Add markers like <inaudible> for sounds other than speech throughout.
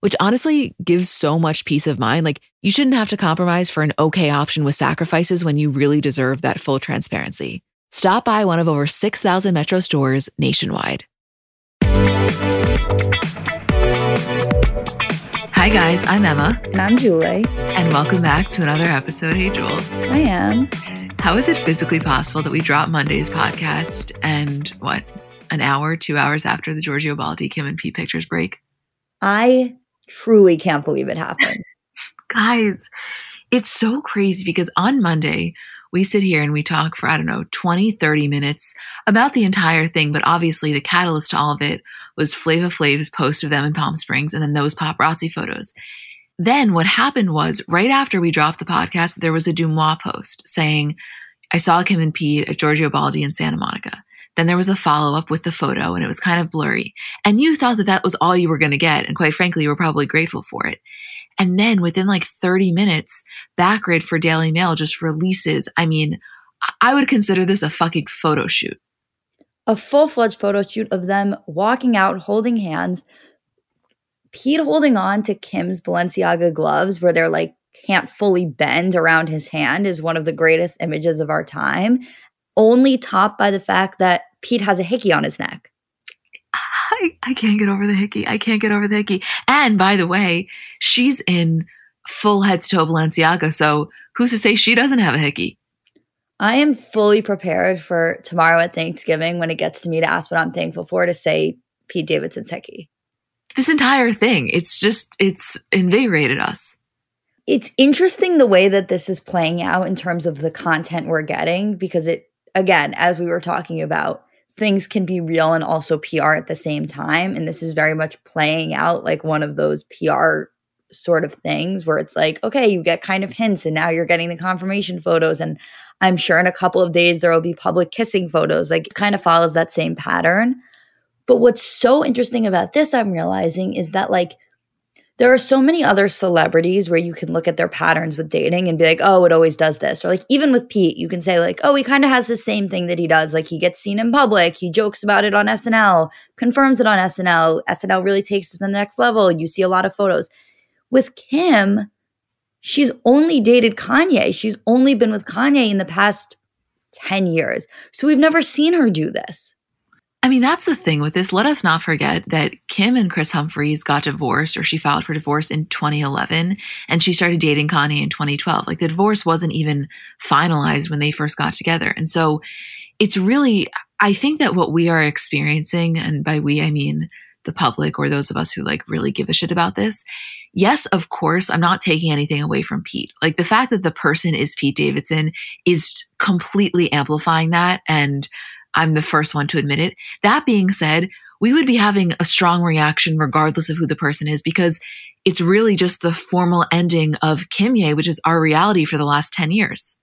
which honestly gives so much peace of mind. Like, you shouldn't have to compromise for an okay option with sacrifices when you really deserve that full transparency. Stop by one of over 6,000 Metro stores nationwide. Hi, guys. I'm Emma. And I'm Julie. And welcome back to another episode. Hey, Jewel. I am. How is it physically possible that we drop Monday's podcast and what, an hour, two hours after the Giorgio Baldi, Kim and Pete pictures break? I truly can't believe it happened. <laughs> guys, it's so crazy because on Monday, we sit here and we talk for, I don't know, 20, 30 minutes about the entire thing. But obviously, the catalyst to all of it was Flavor Flav's post of them in Palm Springs and then those paparazzi photos. Then what happened was right after we dropped the podcast, there was a DeuxMoi post saying, I saw Kim and Pete at Giorgio Baldi in Santa Monica. Then there was a follow up with the photo and it was kind of blurry. And you thought that that was all you were going to get. And quite frankly, you were probably grateful for it. And then within like 30 minutes, Backgrid for Daily Mail just releases. I mean, I would consider this a fucking photo shoot. A full fledged photo shoot of them walking out, holding hands. Pete holding on to Kim's Balenciaga gloves, where they're like can't fully bend around his hand, is one of the greatest images of our time. Only topped by the fact that Pete has a hickey on his neck. I, I can't get over the hickey. I can't get over the hickey. And by the way, she's in full head to toe Balenciaga. So who's to say she doesn't have a hickey? I am fully prepared for tomorrow at Thanksgiving when it gets to me to ask what I'm thankful for to say Pete Davidson's hickey. This entire thing, it's just, it's invigorated us. It's interesting the way that this is playing out in terms of the content we're getting because it, again, as we were talking about, things can be real and also PR at the same time. And this is very much playing out like one of those PR sort of things where it's like, okay, you get kind of hints and now you're getting the confirmation photos. And I'm sure in a couple of days there will be public kissing photos. Like it kind of follows that same pattern. But what's so interesting about this, I'm realizing, is that like there are so many other celebrities where you can look at their patterns with dating and be like, oh, it always does this. Or like even with Pete, you can say, like, oh, he kind of has the same thing that he does. Like he gets seen in public, he jokes about it on SNL, confirms it on SNL. SNL really takes it to the next level. You see a lot of photos. With Kim, she's only dated Kanye. She's only been with Kanye in the past 10 years. So we've never seen her do this. I mean, that's the thing with this. Let us not forget that Kim and Kris Humphries got divorced or she filed for divorce in 2011 and she started dating Kanye in 2012. Like the divorce wasn't even finalized when they first got together. And so it's really, I think that what we are experiencing, and by we, I mean the public or those of us who like really give a shit about this. Yes, of course, I'm not taking anything away from Pete. Like the fact that the person is Pete Davidson is completely amplifying that. And I'm the first one to admit it. That being said, we would be having a strong reaction regardless of who the person is because it's really just the formal ending of Kimye, which is our reality for the last 10 years.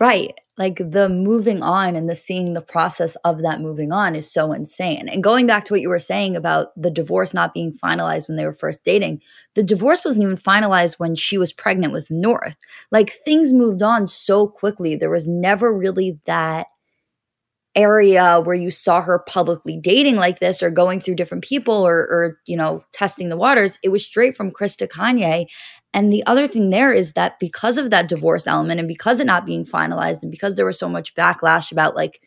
Right. Like the moving on and the seeing the process of that moving on is so insane. And going back to what you were saying about the divorce not being finalized when they were first dating, the divorce wasn't even finalized when she was pregnant with North. Like things moved on so quickly. There was never really that area where you saw her publicly dating like this or going through different people or, or you know testing the waters it was straight from kris to kanye. And the other thing there is that because of that divorce element and because it not being finalized and because there was so much backlash about like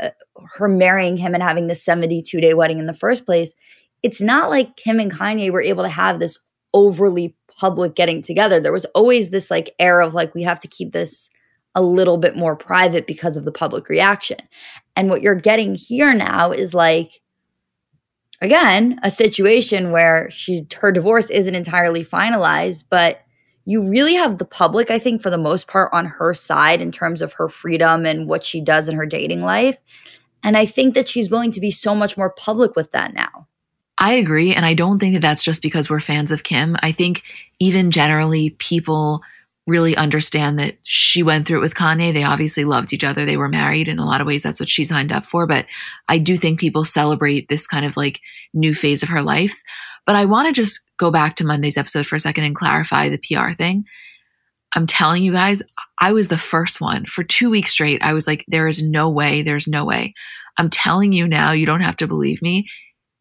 uh, her marrying him and having the 72 day wedding in the first place it's not like kim and kanye were able to have this overly public getting together. There was always this like air of like we have to keep this a little bit more private because of the public reaction. And what you're getting here now is like, again, a situation where she her divorce isn't entirely finalized, but you really have the public, I think, for the most part, on her side in terms of her freedom and what she does in her dating life. And I think that she's willing to be so much more public with that now. I agree. And I don't think that that's just because we're fans of Kim. I think even generally, people really understand that she went through it with Kanye. They obviously loved each other. They were married. In a lot of ways, that's what she signed up for. But I do think people celebrate this kind of like new phase of her life. But I want to just go back to Monday's episode for a second and clarify the PR thing. I'm telling you guys, I was the first one for two weeks straight. I was like, there is no way, there's no way. I'm telling you now, you don't have to believe me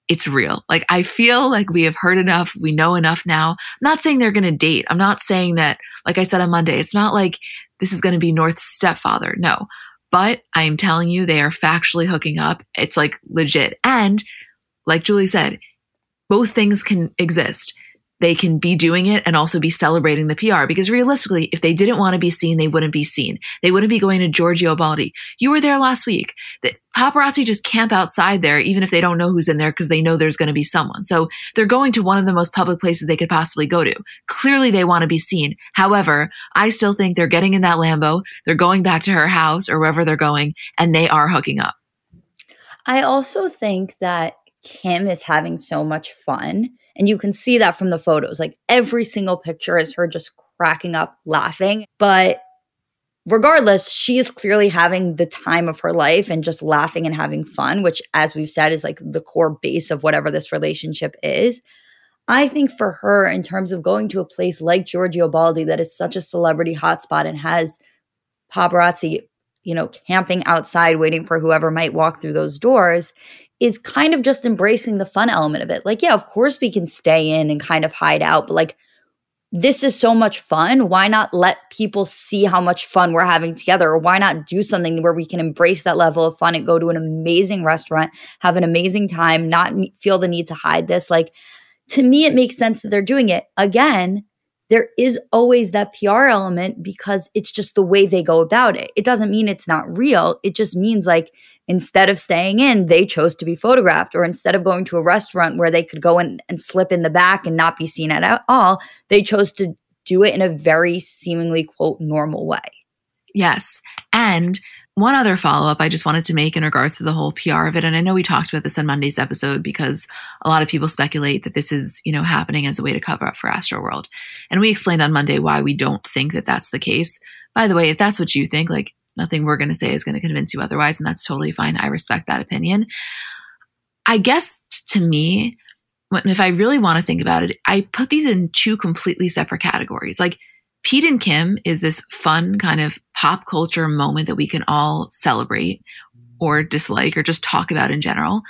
it's real. Like I feel like we have heard enough. We know enough now. I'm not saying they're going to date. I'm not saying that, like I said on Monday, it's not like this is going to be North's stepfather. No, but I am telling you, they are factually hooking up. It's like legit. And like Julie said, both things can exist they can be doing it and also be celebrating the PR. Because realistically, if they didn't want to be seen, they wouldn't be seen. They wouldn't be going to Giorgio Baldi. You were there last week. The paparazzi just camp outside there, even if they don't know who's in there, because they know there's going to be someone. So they're going to one of the most public places they could possibly go to. Clearly, they want to be seen. However, I still think they're getting in that Lambo. They're going back to her house or wherever they're going, and they are hooking up. I also think that Kim is having so much fun and you can see that from the photos. Like every single picture is her just cracking up laughing. But regardless, she is clearly having the time of her life and just laughing and having fun, which, as we've said, is like the core base of whatever this relationship is. I think for her, in terms of going to a place like Giorgio Baldi, that is such a celebrity hotspot and has paparazzi, you know, camping outside waiting for whoever might walk through those doors, is kind of just embracing the fun element of it. Like, yeah, of course we can stay in and kind of hide out, but like, this is so much fun. Why not let people see how much fun we're having together? Or why not do something where we can embrace that level of fun and go to an amazing restaurant, have an amazing time, not feel the need to hide this? Like, to me, it makes sense that they're doing it. Again, there is always that PR element because it's just the way they go about it. It doesn't mean it's not real. It just means like instead of staying in, they chose to be photographed, or instead of going to a restaurant where they could go in and slip in the back and not be seen at all, they chose to do it in a very seemingly quote normal way. Yes. And one other follow up I just wanted to make in regards to the whole PR of it. And I know we talked about this on Monday's episode because a lot of people speculate that this is, you know, happening as a way to cover up for Astroworld. And we explained on Monday why we don't think that that's the case. By the way, if that's what you think, like nothing we're going to say is going to convince you otherwise. And that's totally fine. I respect that opinion. I guess to me, when, if I really want to think about it, I put these in two completely separate categories. Like, Pete and Kim is this fun kind of pop culture moment that we can all celebrate or dislike or just talk about in general.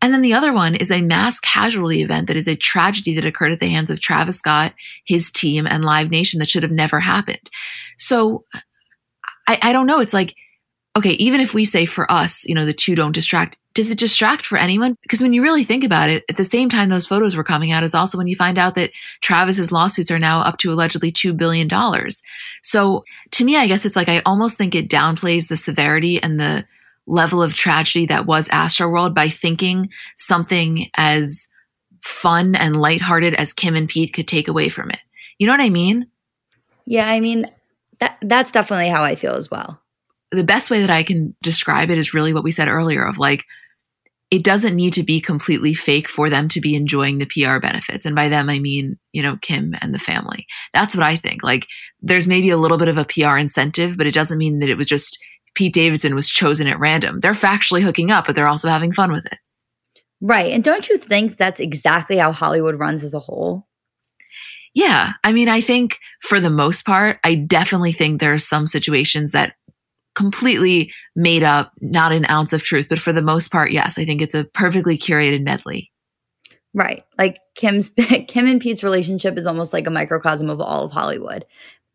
And then the other one is a mass casualty event that is a tragedy that occurred at the hands of Travis Scott, his team, and Live Nation that should have never happened. So I, I don't know. It's like, okay, even if we say for us, you know, the two don't distract, does it distract for anyone? Because when you really think about it, at the same time those photos were coming out is also when you find out that Travis's lawsuits are now up to allegedly $2 billion. So to me, I guess it's like, I almost think it downplays the severity and the level of tragedy that was Astroworld by thinking something as fun and lighthearted as Kim and Pete could take away from it. You know what I mean? Yeah, I mean, that that's definitely how I feel as well. The best way that I can describe it is really what we said earlier of like it doesn't need to be completely fake for them to be enjoying the PR benefits. And by them, I mean, you know, Kim and the family. That's what I think. Like, there's maybe a little bit of a PR incentive, but it doesn't mean that it was just Pete Davidson was chosen at random. They're factually hooking up, but they're also having fun with it. Right. And don't you think that's exactly how Hollywood runs as a whole? Yeah. I mean, I think for the most part, I definitely think there are some situations that completely made up, not an ounce of truth, but for the most part, yes, I think it's a perfectly curated medley. Right. Like Kim's <laughs> Kim and Pete's relationship is almost like a microcosm of all of Hollywood.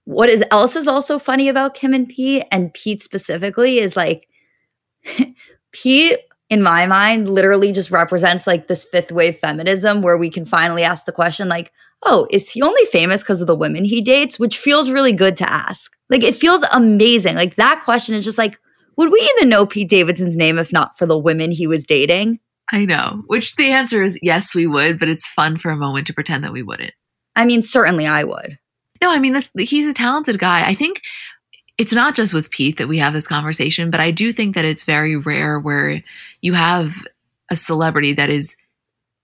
What is else is also funny about Kim and Pete and Pete specifically is like <laughs> Pete in my mind, literally just represents like this fifth wave feminism where we can finally ask the question, like, oh, is he only famous because of the women he dates? Which feels really good to ask. Like, it feels amazing. Like, that question is just like, would we even know Pete Davidson's name if not for the women he was dating? I know. Which the answer is yes, we would, but it's fun for a moment to pretend that we wouldn't. I mean, certainly I would. No, I mean this he's a talented guy. I think it's not just with Pete that we have this conversation, but I do think that it's very rare where you have a celebrity that is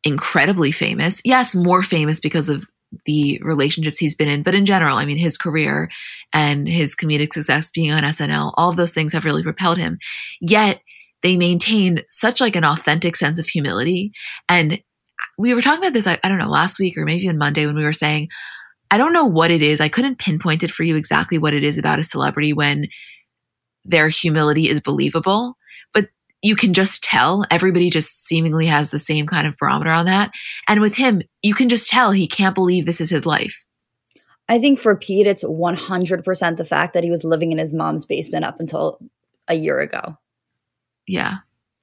incredibly famous. Yes, more famous because of the relationships he's been in, but in general, I mean, his career and his comedic success being on SNL, all of those things have really propelled him. Yet they maintain such like an authentic sense of humility. And we were talking about this, I, I don't know, last week or maybe on Monday when we were saying, I don't know what it is. I couldn't pinpoint it for you exactly what it is about a celebrity when their humility is believable, you can just tell. Everybody just seemingly has the same kind of barometer on that. And with him, you can just tell he can't believe this is his life. I think for Pete, it's 100% the fact that he was living in his mom's basement up until a year ago. Yeah.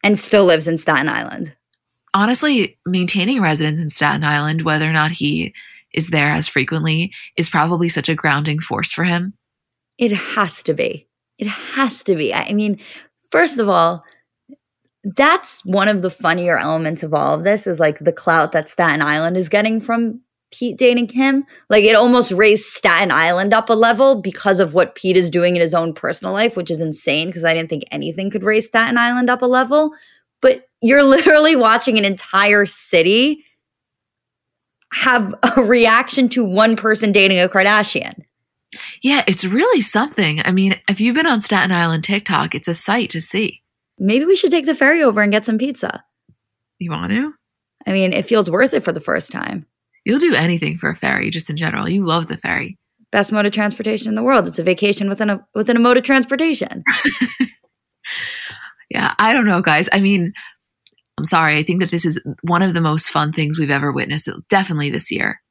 And still lives in Staten Island. Honestly, maintaining residence in Staten Island, whether or not he is there as frequently is probably such a grounding force for him. It has to be. It has to be. I mean, first of all, that's one of the funnier elements of all of this is like the clout that Staten Island is getting from Pete dating him. Like it almost raised Staten Island up a level because of what Pete is doing in his own personal life, which is insane because I didn't think anything could raise Staten Island up a level. But you're <laughs> literally watching an entire city have a reaction to one person dating a Kardashian. Yeah, it's really something. I mean, if you've been on Staten Island TikTok, it's a sight to see. Maybe we should take the ferry over and get some pizza. You want to? I mean, it feels worth it for the first time. You'll do anything for a ferry, just in general. You love the ferry. Best mode of transportation in the world. It's a vacation within a within a mode of transportation. <laughs> yeah, I don't know, guys. I mean, I'm sorry. I think that this is one of the most fun things we've ever witnessed, definitely this year.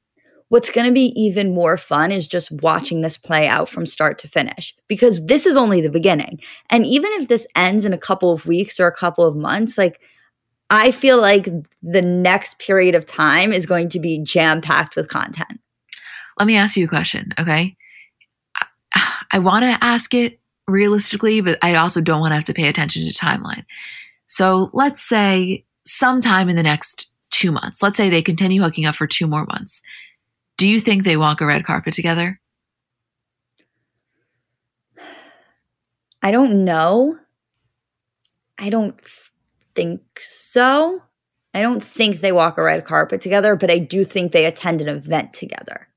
What's going to be even more fun is just watching this play out from start to finish because this is only the beginning. And even if this ends in a couple of weeks or a couple of months, like I feel like the next period of time is going to be jam packed with content. Let me ask you a question, okay? I, <sighs> want to ask it realistically, but I also don't want to have to pay attention to timeline. So let's say sometime in the next two months, let's say they continue hooking up for two more months. Do you think they walk a red carpet together? I don't know. I don't think so. I don't think they walk a red carpet together, but I do think they attend an event together.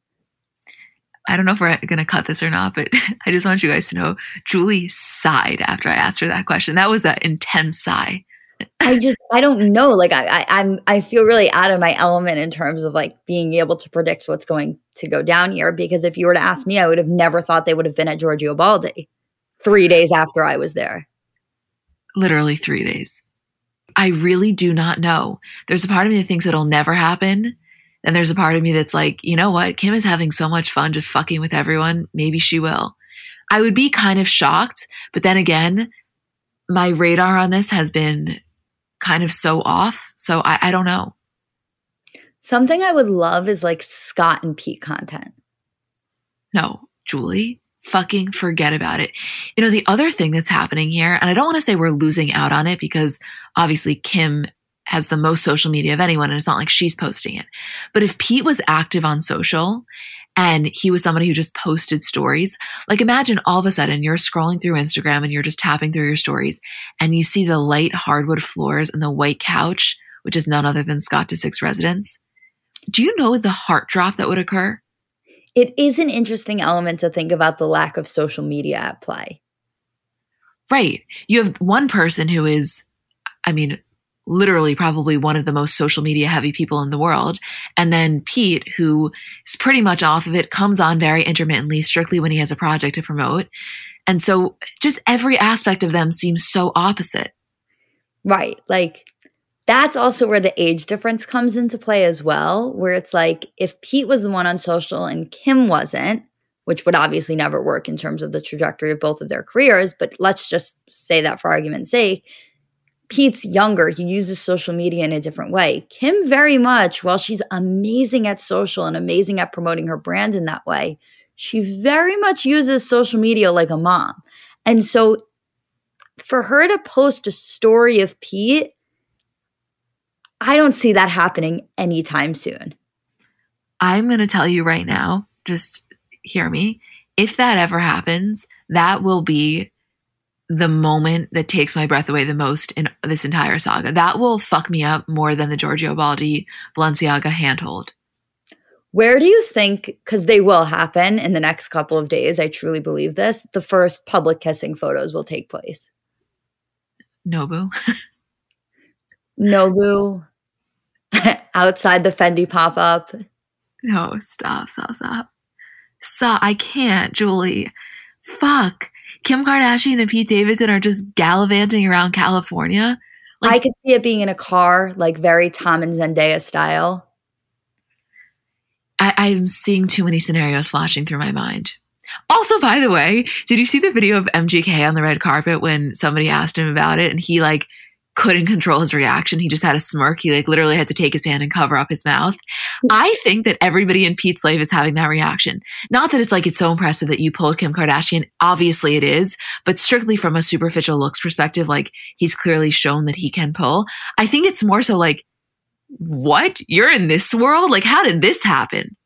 I don't know if we're going to cut this or not, but <laughs> I just want you guys to know Julie sighed after I asked her that question. That was an intense sigh. I just I don't know. Like I, I I'm I feel really out of my element in terms of like being able to predict what's going to go down here. Because if you were to ask me, I would have never thought they would have been at Giorgio Baldi three days after I was there. Literally three days. I really do not know. There's a part of me that thinks it'll never happen. And there's a part of me that's like, you know what? Kim is having so much fun just fucking with everyone. Maybe she will. I would be kind of shocked. But then again, my radar on this has been kind of so off. So I, I don't know. Something I would love is like Scott and Pete content. No, Julie, fucking forget about it. You know, the other thing that's happening here, and I don't want to say we're losing out on it because obviously Kim has the most social media of anyone, and it's not like she's posting it. But if Pete was active on social and he was somebody who just posted stories, like imagine all of a sudden you're scrolling through Instagram and you're just tapping through your stories and you see the light hardwood floors and the white couch, which is none other than Scott Disick's residence. Do you know the heart drop that would occur? It is an interesting element to think about the lack of social media at play. Right. You have one person who is, I mean, literally probably one of the most social media heavy people in the world. And then Pete, who is pretty much off of it, comes on very intermittently, strictly when he has a project to promote. And so just every aspect of them seems so opposite. Right. Like that's also where the age difference comes into play as well, where it's like if Pete was the one on social and Kim wasn't, which would obviously never work in terms of the trajectory of both of their careers, but let's just say that for argument's sake Pete's younger. He uses social media in a different way. Kim, very much, while she's amazing at social and amazing at promoting her brand in that way, she very much uses social media like a mom. And so for her to post a story of Pete, I don't see that happening anytime soon. I'm going to tell you right now, just hear me. If that ever happens, that will be the moment that takes my breath away the most in this entire saga. That will fuck me up more than the Giorgio Baldi Balenciaga handhold. Where do you think, because they will happen in the next couple of days, I truly believe this, the first public kissing photos will take place? Nobu. Nobu <laughs> outside the Fendi pop up. No, stop, stop, stop. Stop. I can't, Julie. Fuck. Kim Kardashian and Pete Davidson are just gallivanting around California. Like, I could see it being in a car, like very Tom and Zendaya style. I, I'm seeing too many scenarios flashing through my mind. Also, by the way, did you see the video of MGK on the red carpet when somebody asked him about it and he like couldn't control his reaction. He just had a smirk. He like literally had to take his hand and cover up his mouth. Mm. I think that everybody in Pete's life is having that reaction. Not that it's like it's so impressive that you pulled Kim Kardashian. Obviously it is, but strictly from a superficial looks perspective, like he's clearly shown that he can pull. I think it's more so like, what? You're in this world? Like, how did this happen?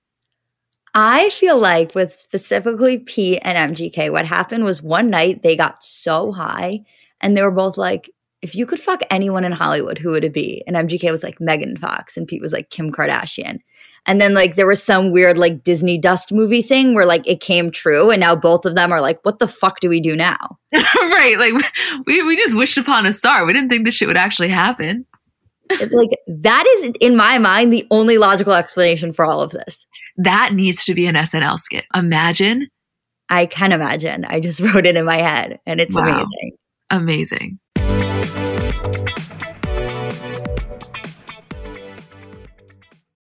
I feel like with specifically Pete and MGK, what happened was one night they got so high and they were both like, if you could fuck anyone in Hollywood, who would it be? And MGK was like Megan Fox, and Pete was like Kim Kardashian. And then like there was some weird like Disney dust movie thing where like it came true, and now both of them are like, what the fuck do we do now? <laughs> right, like we we just wished upon a star. We didn't think this shit would actually happen. like that is in my mind the only logical explanation for all of this. That needs to be an SNL skit. Imagine. I can imagine. I just <laughs> wrote it in my head, and it's wow. amazing. Amazing.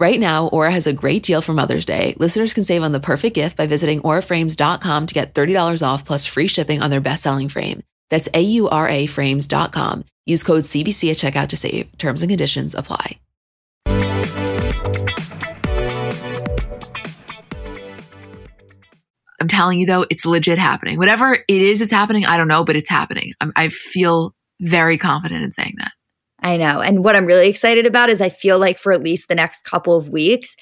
Right now, Aura has a great deal for Mother's Day. Listeners can save on the perfect gift by visiting auraframes.com to get $30 off plus free shipping on their best-selling frame. That's A-U-R-A frames.com. Use code CBC at checkout to save. Terms and conditions apply. I'm telling you though, it's legit happening. Whatever it is is happening, I don't know, but it's happening. I'm, I feel very confident in saying that. I know. And what I'm really excited about is I feel like for at least the next couple of weeks,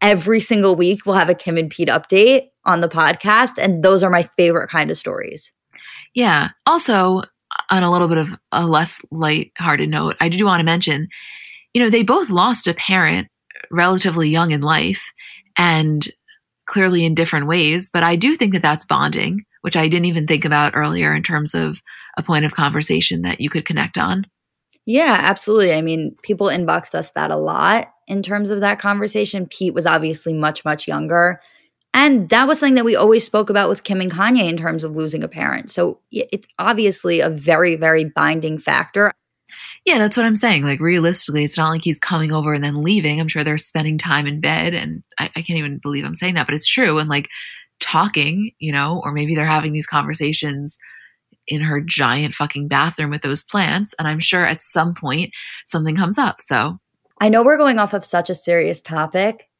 every single week we'll have a Kim and Pete update on the podcast. And those are my favorite kind of stories. Yeah. Also, on a little bit of a less light-hearted note, I do want to mention, you know, they both lost a parent relatively young in life and clearly in different ways. But I do think that that's bonding, which I didn't even think about earlier in terms of a point of conversation that you could connect on. Yeah, absolutely. I mean, people inboxed us that a lot in terms of that conversation. Pete was obviously much, much younger. And that was something that we always spoke about with Kim and Kanye in terms of losing a parent. So it's obviously a very, very binding factor. Yeah, that's what I'm saying. Like, realistically, it's not like he's coming over and then leaving. I'm sure they're spending time in bed. And I, I can't even believe I'm saying that, but it's true. And like talking, you know, or maybe they're having these conversations in her giant fucking bathroom with those plants. And I'm sure at some point something comes up. So I know we're going off of such a serious topic,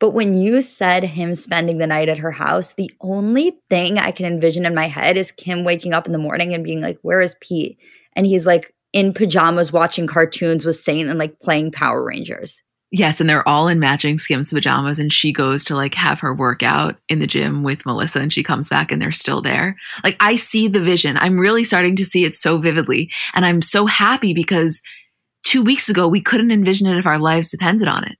but when you said him spending the night at her house, the only thing I can envision in my head is Kim waking up in the morning and being like, Where is Pete? And he's like in pajamas watching cartoons with Saint and like playing Power Rangers. Yes, and they're all in matching Skims pajamas, and she goes to like have her workout in the gym with Melissa, and she comes back and they're still there. Like I see the vision. I'm really starting to see it so vividly, and I'm so happy because two weeks ago we couldn't envision it if our lives depended on it.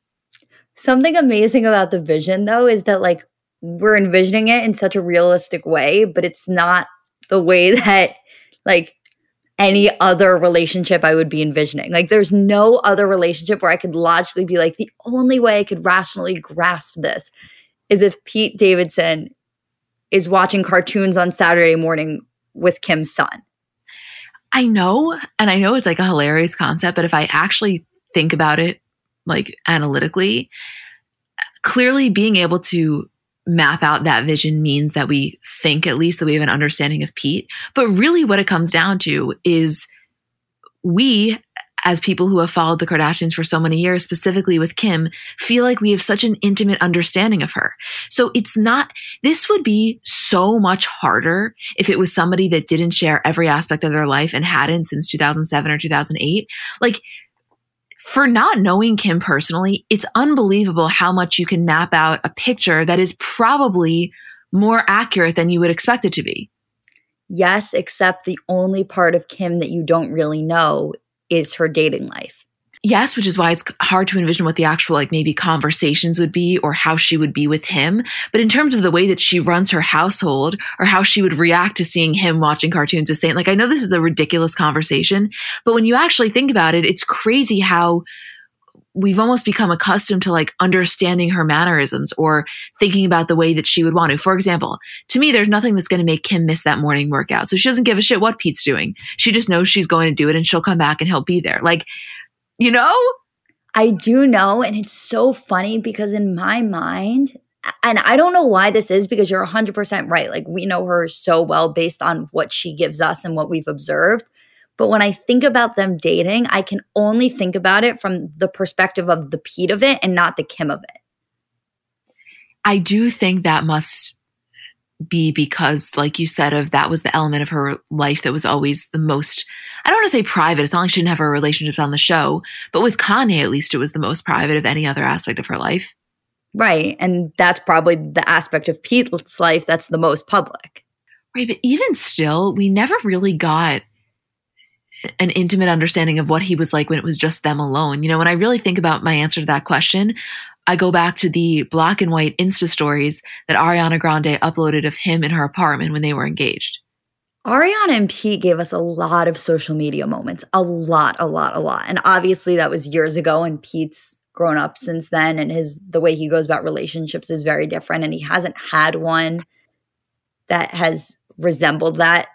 Something amazing about the vision, though, is that like we're envisioning it in such a realistic way, but it's not the way <laughs> that like any other relationship I would be envisioning. Like, there's no other relationship where I could logically be like, the only way I could rationally grasp this is if Pete Davidson is watching cartoons on Saturday morning with Kim's son. I know, and I know it's like a hilarious concept, but if I actually think about it like analytically, clearly being able to map out that vision means that we think at least that we have an understanding of Pete. But really, what it comes down to is we, as people who have followed the Kardashians for so many years, specifically with Kim, feel like we have such an intimate understanding of her. So it's not, this would be so much harder if it was somebody that didn't share every aspect of their life and hadn't since 2007 or 2008. Like, for not knowing Kim personally, it's unbelievable how much you can map out a picture that is probably more accurate than you would expect it to be. Yes, except the only part of Kim that you don't really know is her dating life yes, which is why it's hard to envision what the actual, like maybe conversations would be or how she would be with him. But in terms of the way that she runs her household or how she would react to seeing him watching cartoons with Saint, like I know this is a ridiculous conversation, but when you actually think about it, it's crazy how we've almost become accustomed to like understanding her mannerisms or thinking about the way that she would want to. For example, to me, there's nothing that's going to make Kim miss that morning workout. So she doesn't give a shit what Pete's doing. She just knows she's going to do it and she'll come back and he'll be there. Like you know? I do know. And it's so funny because in my mind, and I don't know why this is because you're 100% right. Like we know her so well based on what she gives us and what we've observed. But when I think about them dating, I can only think about it from the perspective of the Pete of it and not the Kim of it. I do think that must be because, like you said, of that was the element of her life that was always the most, I don't want to say private. It's not like she didn't have her relationships on the show, but with Kanye, at least it was the most private of any other aspect of her life. Right. And that's probably the aspect of Pete's life that's the most public. Right. But even still, we never really got an intimate understanding of what he was like when it was just them alone. You know, when I really think about my answer to that question, I go back to the black and white Insta stories that Ariana Grande uploaded of him in her apartment when they were engaged. Ariana and Pete gave us a lot of social media moments, a lot, a lot, a lot. And obviously that was years ago and Pete's grown up since then and his the way he goes about relationships is very different and he hasn't had one that has resembled that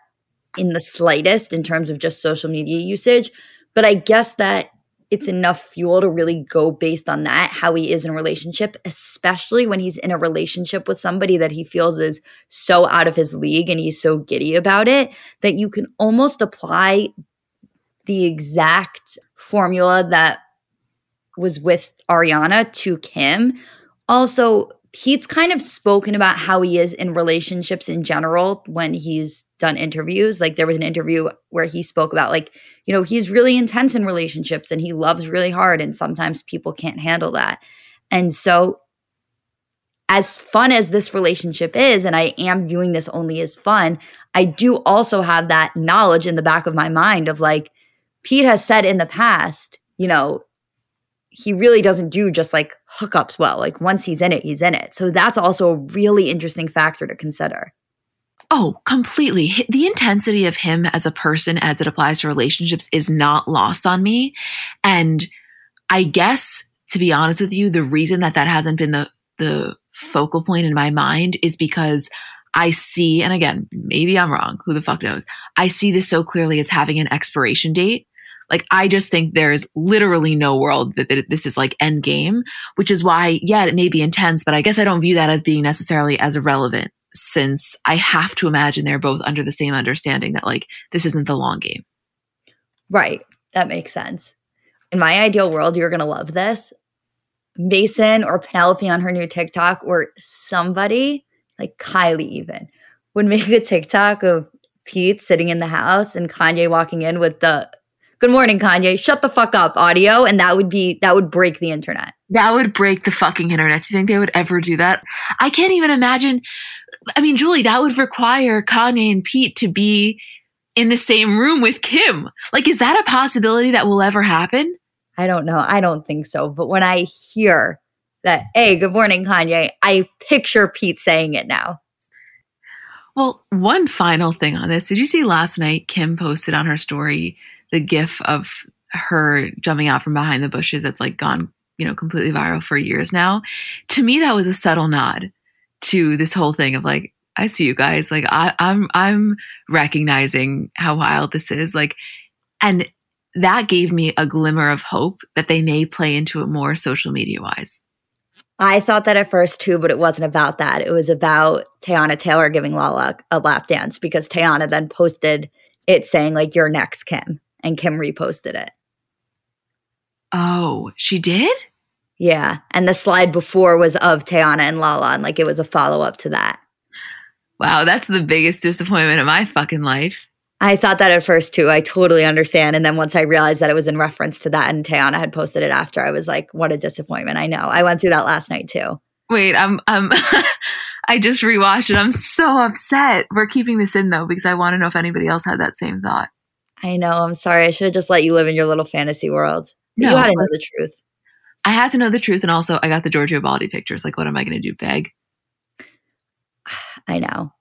in the slightest in terms of just social media usage. But I guess that it's enough fuel to really go based on that, how he is in a relationship, especially when he's in a relationship with somebody that he feels is so out of his league and he's so giddy about it that you can almost apply the exact formula that was with Ariana to Kim. Also, Pete's kind of spoken about how he is in relationships in general when he's done interviews. Like there was an interview where he spoke about like, you know, he's really intense in relationships and he loves really hard and sometimes people can't handle that. And so as fun as this relationship is and I am viewing this only as fun, I do also have that knowledge in the back of my mind of like Pete has said in the past, you know, he really doesn't do just like hookups well. Like once he's in it, he's in it. So that's also a really interesting factor to consider. Oh, completely. The intensity of him as a person as it applies to relationships is not lost on me. And I guess, to be honest with you, the reason that that hasn't been the, the focal point in my mind is because I see, and again, maybe I'm wrong. Who the fuck knows? I see this so clearly as having an expiration date. Like, I just think there's literally no world that, that, this is like end game, which is why, yeah, it may be intense, but I guess I don't view that as being necessarily as relevant since I have to imagine they're both under the same understanding that like this isn't the long game. Right. That makes sense. In my ideal world, you're going to love this. Mason or Penelope on her new TikTok or somebody like Kylie even would make a TikTok of Pete sitting in the house and Kanye walking in with the good morning Kanye shut the fuck up audio and that would be that would break the internet. That would break the fucking internet. Do you think they would ever do that? I can't even imagine. I mean, Julie, that would require Kanye and Pete to be in the same room with Kim. Like, is that a possibility that will ever happen? I don't know. I don't think so. But when I hear that, hey, good morning, Kanye, I picture Pete saying it now. Well, one final thing on this. Did you see last night Kim posted on her story the gif of her jumping out from behind the bushes that's like gone you know, completely viral for years now. To me, that was a subtle nod to this whole thing of like, I see you guys. Like I, I'm I'm recognizing how wild this is. Like, and that gave me a glimmer of hope that they may play into it more social media wise. I thought that at first too, but it wasn't about that. It was about Teyana Taylor giving Lala a lap dance because Teyana then posted it saying like "You're next, Kim," and Kim reposted it. Oh, she did? Yeah. And the slide before was of Teyana and Lala, and like it was a follow up to that. Wow, that's the biggest disappointment of my fucking life. I thought that at first too. I totally understand. And then once I realized that it was in reference to that and Teyana had posted it after, I was like, what a disappointment. I know. I went through that last night too. Wait, I'm I'm <laughs> I just rewatched it. I'm so upset. We're keeping this in though, because I want to know if anybody else had that same thought. I know. I'm sorry. I should have just let you live in your little fantasy world. No, you had to know the truth. I had to know the truth. And also, I got the Giorgio Baldi pictures. Like, what am I going to do? Beg? I know.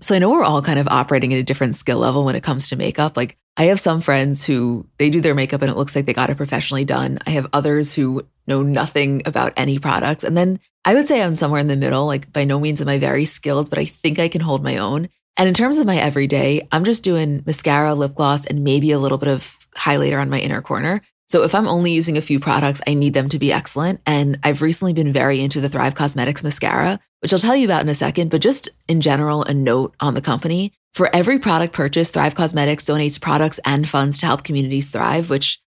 So I know we're all kind of operating at a different skill level when it comes to makeup. Like I have some friends who they do their makeup and it looks like they got it professionally done. I have others who know nothing about any products. And then I would say I'm somewhere in the middle. Like by no means am I very skilled, but I think I can hold my own. And in terms of my everyday, I'm just doing mascara, lip gloss, and maybe a little bit of highlighter on my inner corner. So if I'm only using a few products, I need them to be excellent. And I've recently been very into the Thrive Causemetics mascara, which I'll tell you about in a second. But just in general, a note on the company. For every product purchase, Thrive Causemetics donates products and funds to help communities thrive, which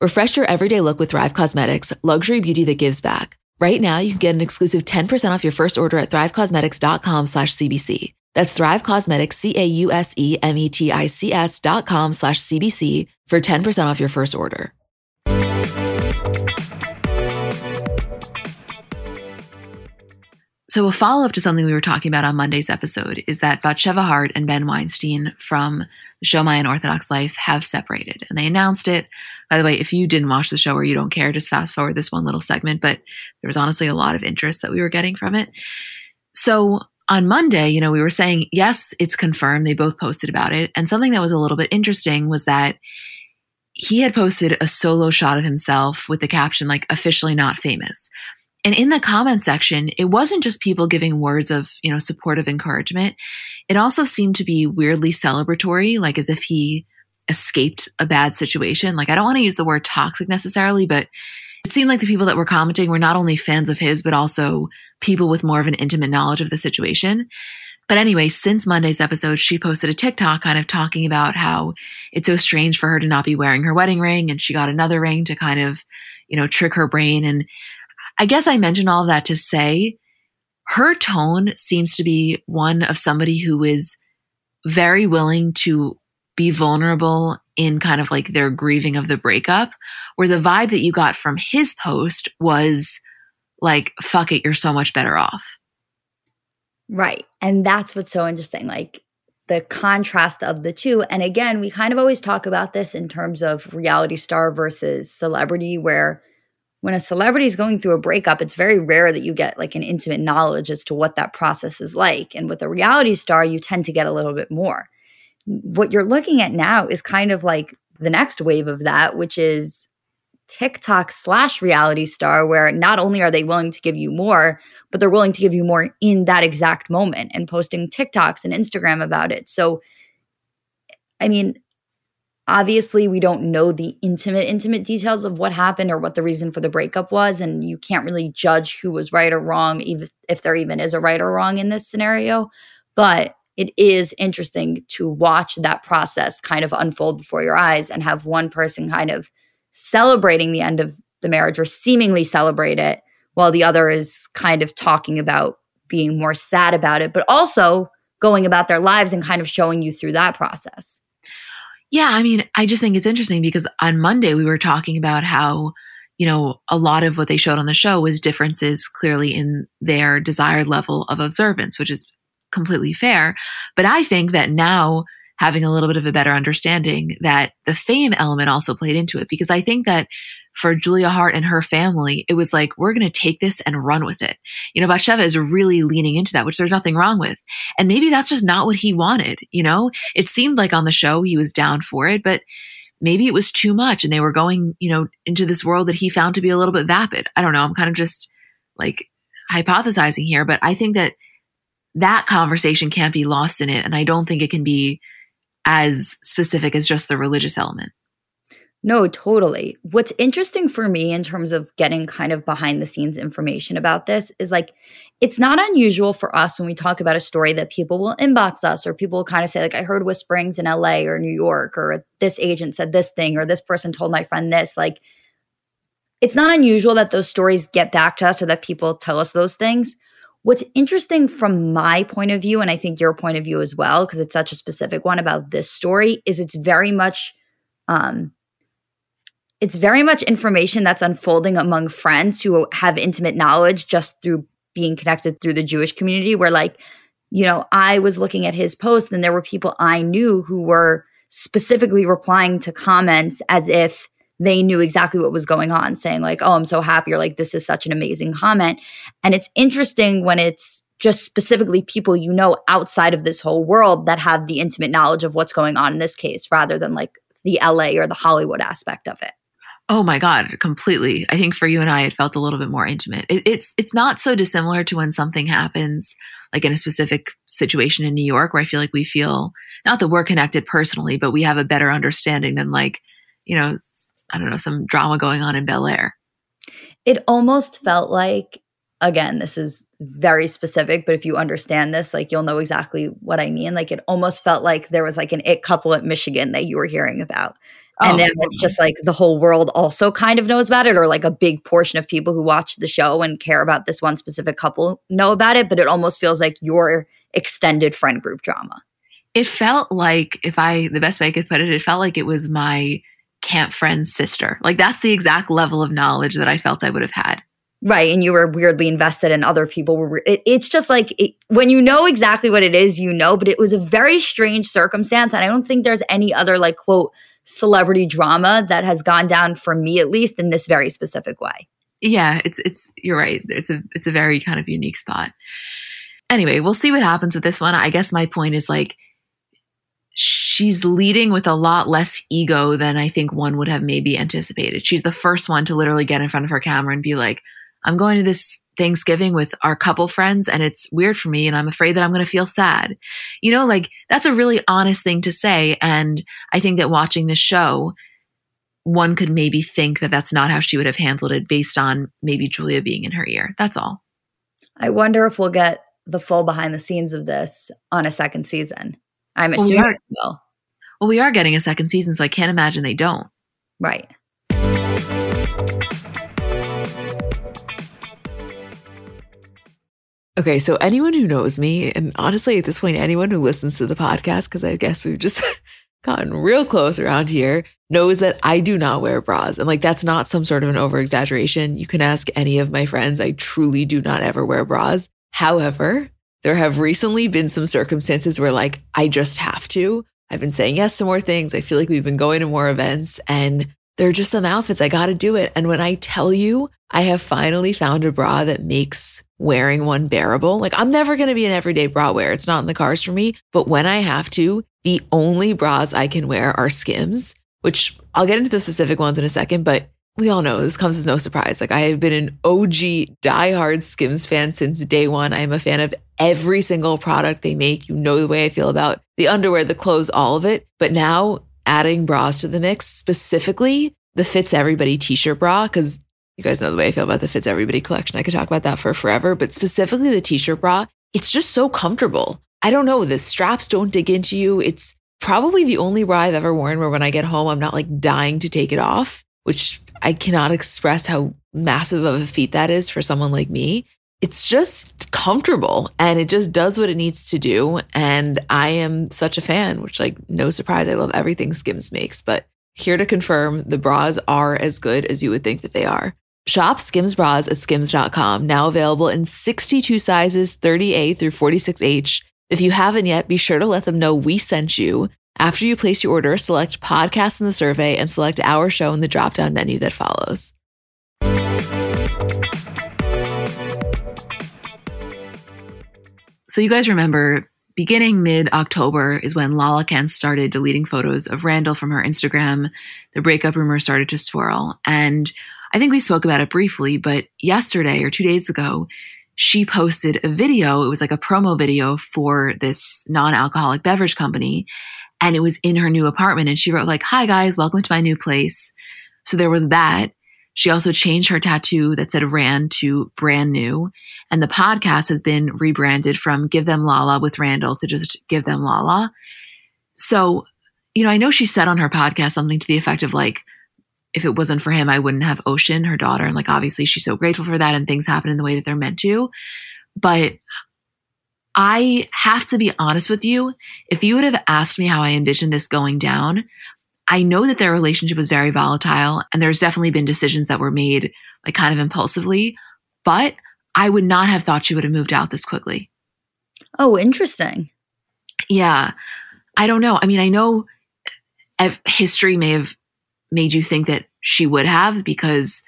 Refresh your everyday look with Thrive Causemetics, luxury beauty that gives back. Right now, you can get an exclusive 10% off your first order at thrivecausemetics.com slash CBC. That's Thrive Causemetics, C-A-U-S-E-M-E-T-I-C-S dot com slash CBC for 10% off your first order. So, a follow up to something we were talking about on Monday's episode is that Batsheva Haart and Ben Weinstein from show My Unorthodox Life have separated. And they announced it. By the way, if you didn't watch the show or you don't care, just fast forward this one little segment. But there was honestly a lot of interest that we were getting from it. So, on Monday, you know, we were saying, yes, it's confirmed. They both posted about it. And something that was a little bit interesting was that he had posted a solo shot of himself with the caption, like, officially not famous. And in the comment section, it wasn't just people giving words of, you know, supportive encouragement. It also seemed to be weirdly celebratory, like as if he escaped a bad situation. Like I don't want to use the word toxic necessarily, but it seemed like the people that were commenting were not only fans of his, but also people with more of an intimate knowledge of the situation. But anyway, since Monday's episode, she posted a TikTok kind of talking about how it's so strange for her to not be wearing her wedding ring and she got another ring to kind of, you know, trick her brain. And I guess I mentioned all of that to say her tone seems to be one of somebody who is very willing to be vulnerable in kind of like their grieving of the breakup, where the vibe that you got from his post was like, fuck it, you're so much better off. Right. And that's what's so interesting. Like, the contrast of the two. And again, we kind of always talk about this in terms of reality star versus celebrity, where when a celebrity is going through a breakup, it's very rare that you get like an intimate knowledge as to what that process is like. And with a reality star, you tend to get a little bit more. What you're looking at now is kind of like the next wave of that, which is TikTok slash reality star, where not only are they willing to give you more, but they're willing to give you more in that exact moment and posting TikToks and Instagram about it. So, I mean, obviously we don't know the intimate intimate details of what happened or what the reason for the breakup was and you can't really judge who was right or wrong even if there even is a right or wrong in this scenario. But it is interesting to watch that process kind of unfold before your eyes and have one person kind of celebrating the end of the marriage or seemingly celebrate it while the other is kind of talking about being more sad about it but also going about their lives and kind of showing you through that process yeah, I mean, I just think it's interesting because on Monday we were talking about how, you know, a lot of what they showed on the show was differences clearly in their desired level of observance, which is completely fair. But I think that now having a little bit of a better understanding that the fame element also played into it because I think that for Julia Haart and her family, it was like, we're going to take this and run with it. You know, Batsheva is really leaning into that, which there's nothing wrong with. And maybe that's just not what he wanted. You know, it seemed like on the show he was down for it, but maybe it was too much and they were going, you know, into this world that he found to be a little bit vapid. I don't know. I'm kind of just like hypothesizing here, but I think that that conversation can't be lost in it. And I don't think it can be as specific as just the religious element. No, totally. What's interesting for me in terms of getting kind of behind the scenes information about this is like, it's not unusual for us when we talk about a story that people will inbox us or people will kind of say, like, I heard whisperings in LA or New York, or this agent said this thing, or this person told my friend this. Like, it's not unusual that those stories get back to us or that people tell us those things. What's interesting from my point of view, and I think your point of view as well, because it's such a specific one about this story, is it's very much um, it's very much information that's unfolding among friends who have intimate knowledge just through being connected through the Jewish community where like you know I was looking at his post and there were people I knew who were specifically replying to comments as if they knew exactly what was going on saying like oh I'm so happy or like this is such an amazing comment and it's interesting when it's just specifically people you know outside of this whole world that have the intimate knowledge of what's going on in this case rather than like the LA or the Hollywood aspect of it. Oh my God, completely. I think for you and I, it felt a little bit more intimate. It, it's it's not so dissimilar to when something happens, like in a specific situation in New York, where I feel like we feel not that we're connected personally, but we have a better understanding than like, you know, I don't know, some drama going on in Bel Air. It almost felt like, again, this is very specific, but if you understand this, like you'll know exactly what I mean. Like it almost felt like there was like an it couple at Michigan that you were hearing about Oh, and oh, then totally. it's just like the whole world also kind of knows about it or like a big portion of people who watch the show and care about this one specific couple know about it but it almost feels like your extended friend group drama. It felt like if i the best way i could put it it felt like it was my camp friend's sister. Like that's the exact level of knowledge that i felt i would have had. Right and you were weirdly invested and other people were it, it's just like it, when you know exactly what it is you know but it was a very strange circumstance and i don't think there's any other like quote celebrity drama that has gone down for me at least in this very specific way. Yeah, it's it's you're right. It's a it's a very kind of unique spot. Anyway, we'll see what happens with this one. I guess my point is like she's leading with a lot less ego than I think one would have maybe anticipated. She's the first one to literally get in front of her camera and be like, I'm going to this Thanksgiving with our couple friends and it's weird for me and I'm afraid that I'm going to feel sad. You know, like that's a really honest thing to say. And I think that watching this show, one could maybe think that that's not how she would have handled it based on maybe Julia being in her ear. That's all. I wonder if we'll get the full behind the scenes of this on a second season. I'm assuming well, we will. Well, we are getting a second season, so I can't imagine they don't. Right. Okay, so anyone who knows me, and honestly, at this point, anyone who listens to the podcast, because I guess we've just <laughs> gotten real close around here, knows that I do not wear bras. And like, that's not some sort of an over exaggeration. You can ask any of my friends. I truly do not ever wear bras. However, there have recently been some circumstances where like I just have to. I've been saying yes to more things. I feel like we've been going to more events and there are just some outfits. I got to do it. And when I tell you, I have finally found a bra that makes wearing one bearable. Like I'm never going to be an everyday bra wearer. It's not in the cards for me. But when I have to, the only bras I can wear are Skims, which I'll get into the specific ones in a second, but we all know this comes as no surprise. Like I have been an OG diehard Skims fan since day one. I am a fan of every single product they make. You know the way I feel about the underwear, the clothes, all of it. But now adding bras to the mix, specifically the Fits Everybody t shirt bra, because you guys know the way I feel about the Fits Everybody collection. I could talk about that for forever, but specifically the t shirt bra, it's just so comfortable. I don't know, the straps don't dig into you. It's probably the only bra I've ever worn where when I get home, I'm not like dying to take it off, which I cannot express how massive of a feat that is for someone like me. It's just comfortable and it just does what it needs to do. And I am such a fan, which, like, no surprise, I love everything Skims makes. But here to confirm the bras are as good as you would think that they are. Shop Skims bras at skims.com, now available in 62 sizes 30A through 46H. If you haven't yet, be sure to let them know we sent you. After you place your order, select podcast in the survey and select our show in the drop down menu that follows. So, you guys remember beginning mid October is when Lala Kent started deleting photos of Randall from her Instagram. The breakup rumor started to swirl. And I think we spoke about it briefly, but yesterday or two days ago, she posted a video. It was like a promo video for this non alcoholic beverage company. And it was in her new apartment. And she wrote, like, Hi guys, welcome to my new place. So there was that. She also changed her tattoo that said Rand to brand new. And the podcast has been rebranded from Give Them Lala with Randall to just Give Them Lala. So, you know, I know she said on her podcast something to the effect of like, if it wasn't for him, I wouldn't have Ocean, her daughter. And like, obviously, she's so grateful for that and things happen in the way that they're meant to. But I have to be honest with you. If you would have asked me how I envisioned this going down, I know that their relationship was very volatile and there's definitely been decisions that were made like kind of impulsively, but I would not have thought she would have moved out this quickly. Oh, interesting. Yeah. I don't know. I mean, I know eh, history may have made you think that she would have because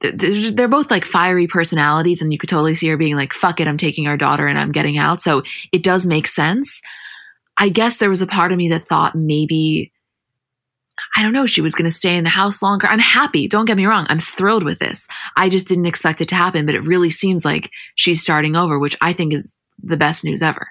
they're both like fiery personalities and you could totally see her being like fuck it i'm taking our daughter and i'm getting out so it does make sense i guess there was a part of me that thought maybe i don't know she was going to stay in the house longer i'm happy don't get me wrong i'm thrilled with this i just didn't expect it to happen but it really seems like she's starting over which i think is the best news ever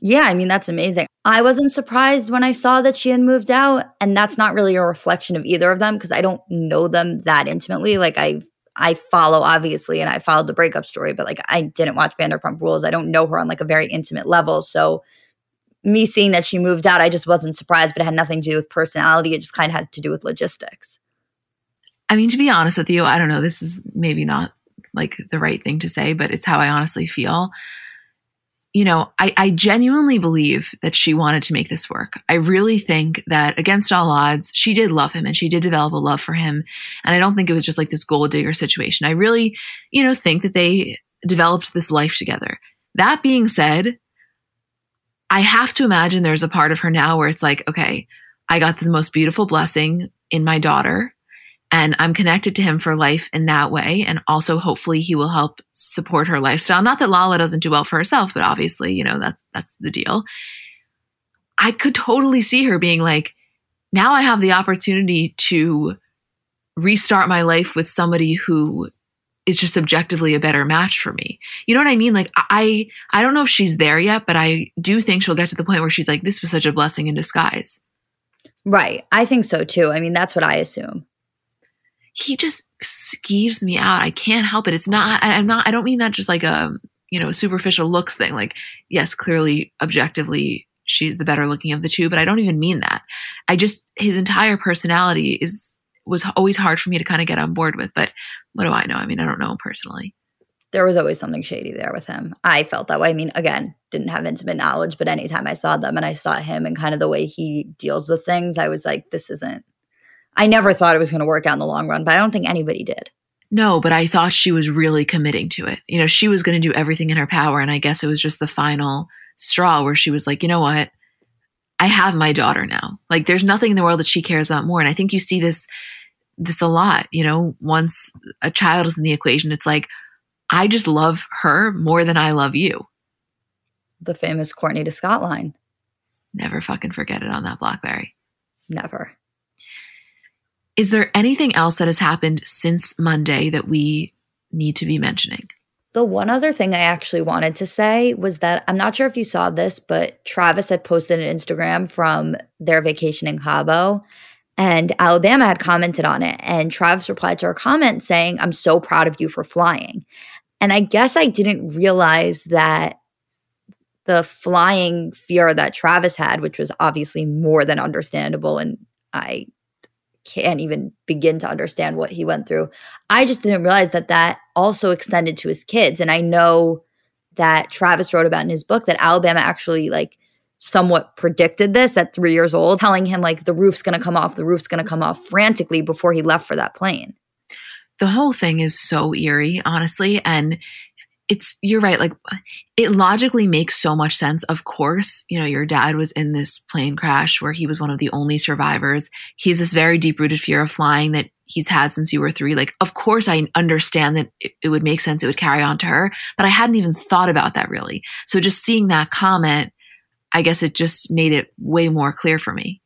yeah, I mean, that's amazing. I wasn't surprised when I saw that she had moved out. And that's not really a reflection of either of them because I don't know them that intimately. Like, I I follow obviously, and I followed the breakup story, but like I didn't watch Vanderpump Rules. I don't know her on like a very intimate level. So me seeing that she moved out, I just wasn't surprised, but it had nothing to do with personality. It just kind of had to do with logistics. I mean, to be honest with you, I don't know. This is maybe not like the right thing to say, but it's how I honestly feel you know, I, I genuinely believe that she wanted to make this work. I really think that against all odds, she did love him and she did develop a love for him. And I don't think it was just like this gold digger situation. I really, you know, think that they developed this life together. That being said, I have to imagine there's a part of her now where it's like, okay, I got the most beautiful blessing in my daughter and I'm connected to him for life in that way. And also, hopefully, he will help support her lifestyle. Not that Lala doesn't do well for herself, but obviously, you know, that's that's the deal. I could totally see her being like, now I have the opportunity to restart my life with somebody who is just objectively a better match for me. You know what I mean? Like I I don't know if she's there yet, but I do think she'll get to the point where she's like this was such a blessing in disguise. Right. I think so too. I mean, that's what I assume he just skeeves me out. I can't help it. It's not, I'm not, I don't mean that just like a, you know, superficial looks thing. Like, yes, clearly, objectively, she's the better looking of the two, but I don't even mean that. I just, his entire personality is, was always hard for me to kind of get on board with. But what do I know? I mean, I don't know him personally. There was always something shady there with him. I felt that way. I mean, again, didn't have intimate knowledge, but anytime I saw them and I saw him and kind of the way he deals with things, I was like, this isn't I never thought it was going to work out in the long run, but I don't think anybody did. No, but I thought she was really committing to it. You know, she was going to do everything in her power. And I guess it was just the final straw where she was like, you know what? I have my daughter now. Like there's nothing in the world that she cares about more. And I think you see this this a lot, you know, once a child is in the equation, it's like, I just love her more than I love you. The famous Courtney to Scott line. Never fucking forget it on that Blackberry. Never. Is there anything else that has happened since Monday that we need to be mentioning? The one other thing I actually wanted to say was that I'm not sure if you saw this, but Travis had posted an Instagram from their vacation in Cabo and Alabama had commented on it. And Travis replied to her comment saying, I'm so proud of you for flying. And I guess I didn't realize that the flying fear that Travis had, which was obviously more than understandable. And I can't even begin to understand what he went through. I just didn't realize that that also extended to his kids. And I know that Travis wrote about in his book that Alabama actually like somewhat predicted this at three years old, telling him like the roof's going to come off, the roof's going to come off frantically before he left for that plane. The whole thing is so eerie, honestly. And it's, you're right. Like it logically makes so much sense. Of course, you know, your dad was in this plane crash where he was one of the only survivors. He's this very deep rooted fear of flying that he's had since you were three. Like, of course, I understand that it, it would make sense. It would carry on to her, but I hadn't even thought about that really. So just seeing that comment, I guess it just made it way more clear for me.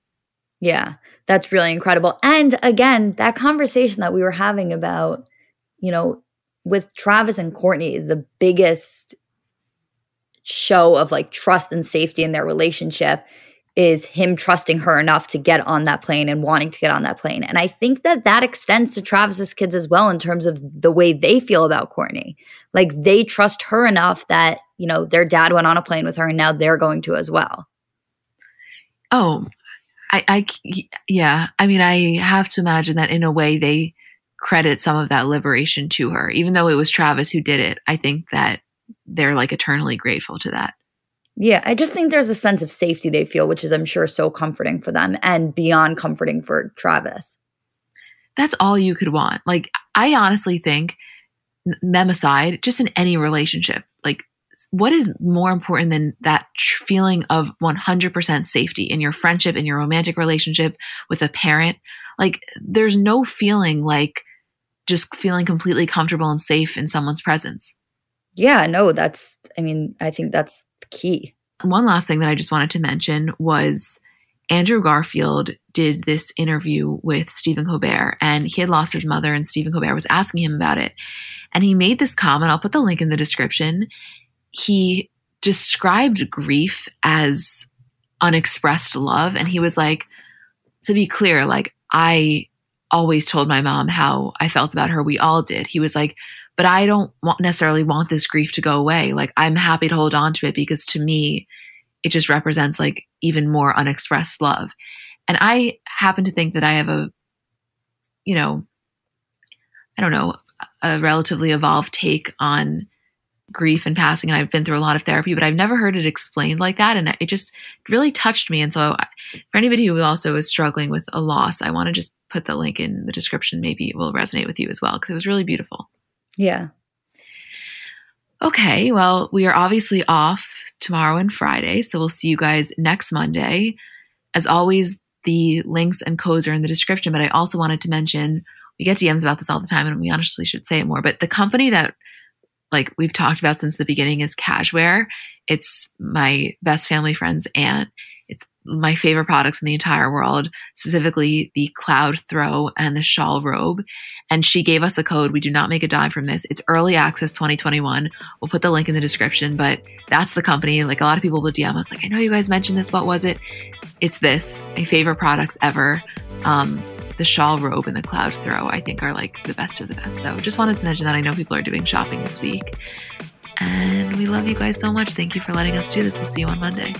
Yeah, that's really incredible. And again, that conversation that we were having about, you know, with Travis and Courtney, the biggest show of like trust and safety in their relationship is him trusting her enough to get on that plane and wanting to get on that plane. And I think that that extends to Travis's kids as well in terms of the way they feel about Courtney. Like they trust her enough that, you know, their dad went on a plane with her and now they're going to as well. Oh, I, I, yeah. I mean, I have to imagine that in a way they credit some of that liberation to her, even though it was Travis who did it. I think that they're like eternally grateful to that. Yeah, I just think there's a sense of safety they feel, which is, I'm sure, so comforting for them and beyond comforting for Travis. That's all you could want. Like, I honestly think, them aside, just in any relationship, what is more important than that feeling of 100% safety in your friendship, in your romantic relationship with a parent? Like, there's no feeling like just feeling completely comfortable and safe in someone's presence. Yeah, no, that's, I mean, I think that's key. One last thing that I just wanted to mention was Andrew Garfield did this interview with Stephen Colbert, and he had lost his mother, and Stephen Colbert was asking him about it. And he made this comment, I'll put the link in the description. He described grief as unexpressed love. And he was like, to be clear, like, I always told my mom how I felt about her. We all did. He was like, but I don't want, necessarily want this grief to go away. Like I'm happy to hold on to it because to me, it just represents like even more unexpressed love. And I happen to think that I have a, you know, I don't know, a relatively evolved take on grief and passing. And I've been through a lot of therapy, but I've never heard it explained like that. And it just really touched me. And so for anybody who also is struggling with a loss, I want to just put the link in the description. Maybe it will resonate with you as well because it was really beautiful. Yeah. Okay, well, we are obviously off tomorrow and Friday, so we'll see you guys next Monday. As always, the links and codes are in the description, but I also wanted to mention we get DMs about this all the time, and we honestly should say it more. But the company that like we've talked about since the beginning is Kashwere. It's my best family friend's aunt, It's my favorite products in the entire world, specifically the cloud throw and the shawl robe. And she gave us a code. We do not make a dime from this. It's early access 2021. We'll put the link in the description, but that's the company. Like a lot of people will DM us, like, I know you guys mentioned this. What was it? It's this. My favorite products ever. Um, the shawl robe and the cloud throw, I think, are like the best of the best. So just wanted to mention that I know people are doing shopping this week. And we love you guys so much. Thank you for letting us do this. We'll see you on Monday.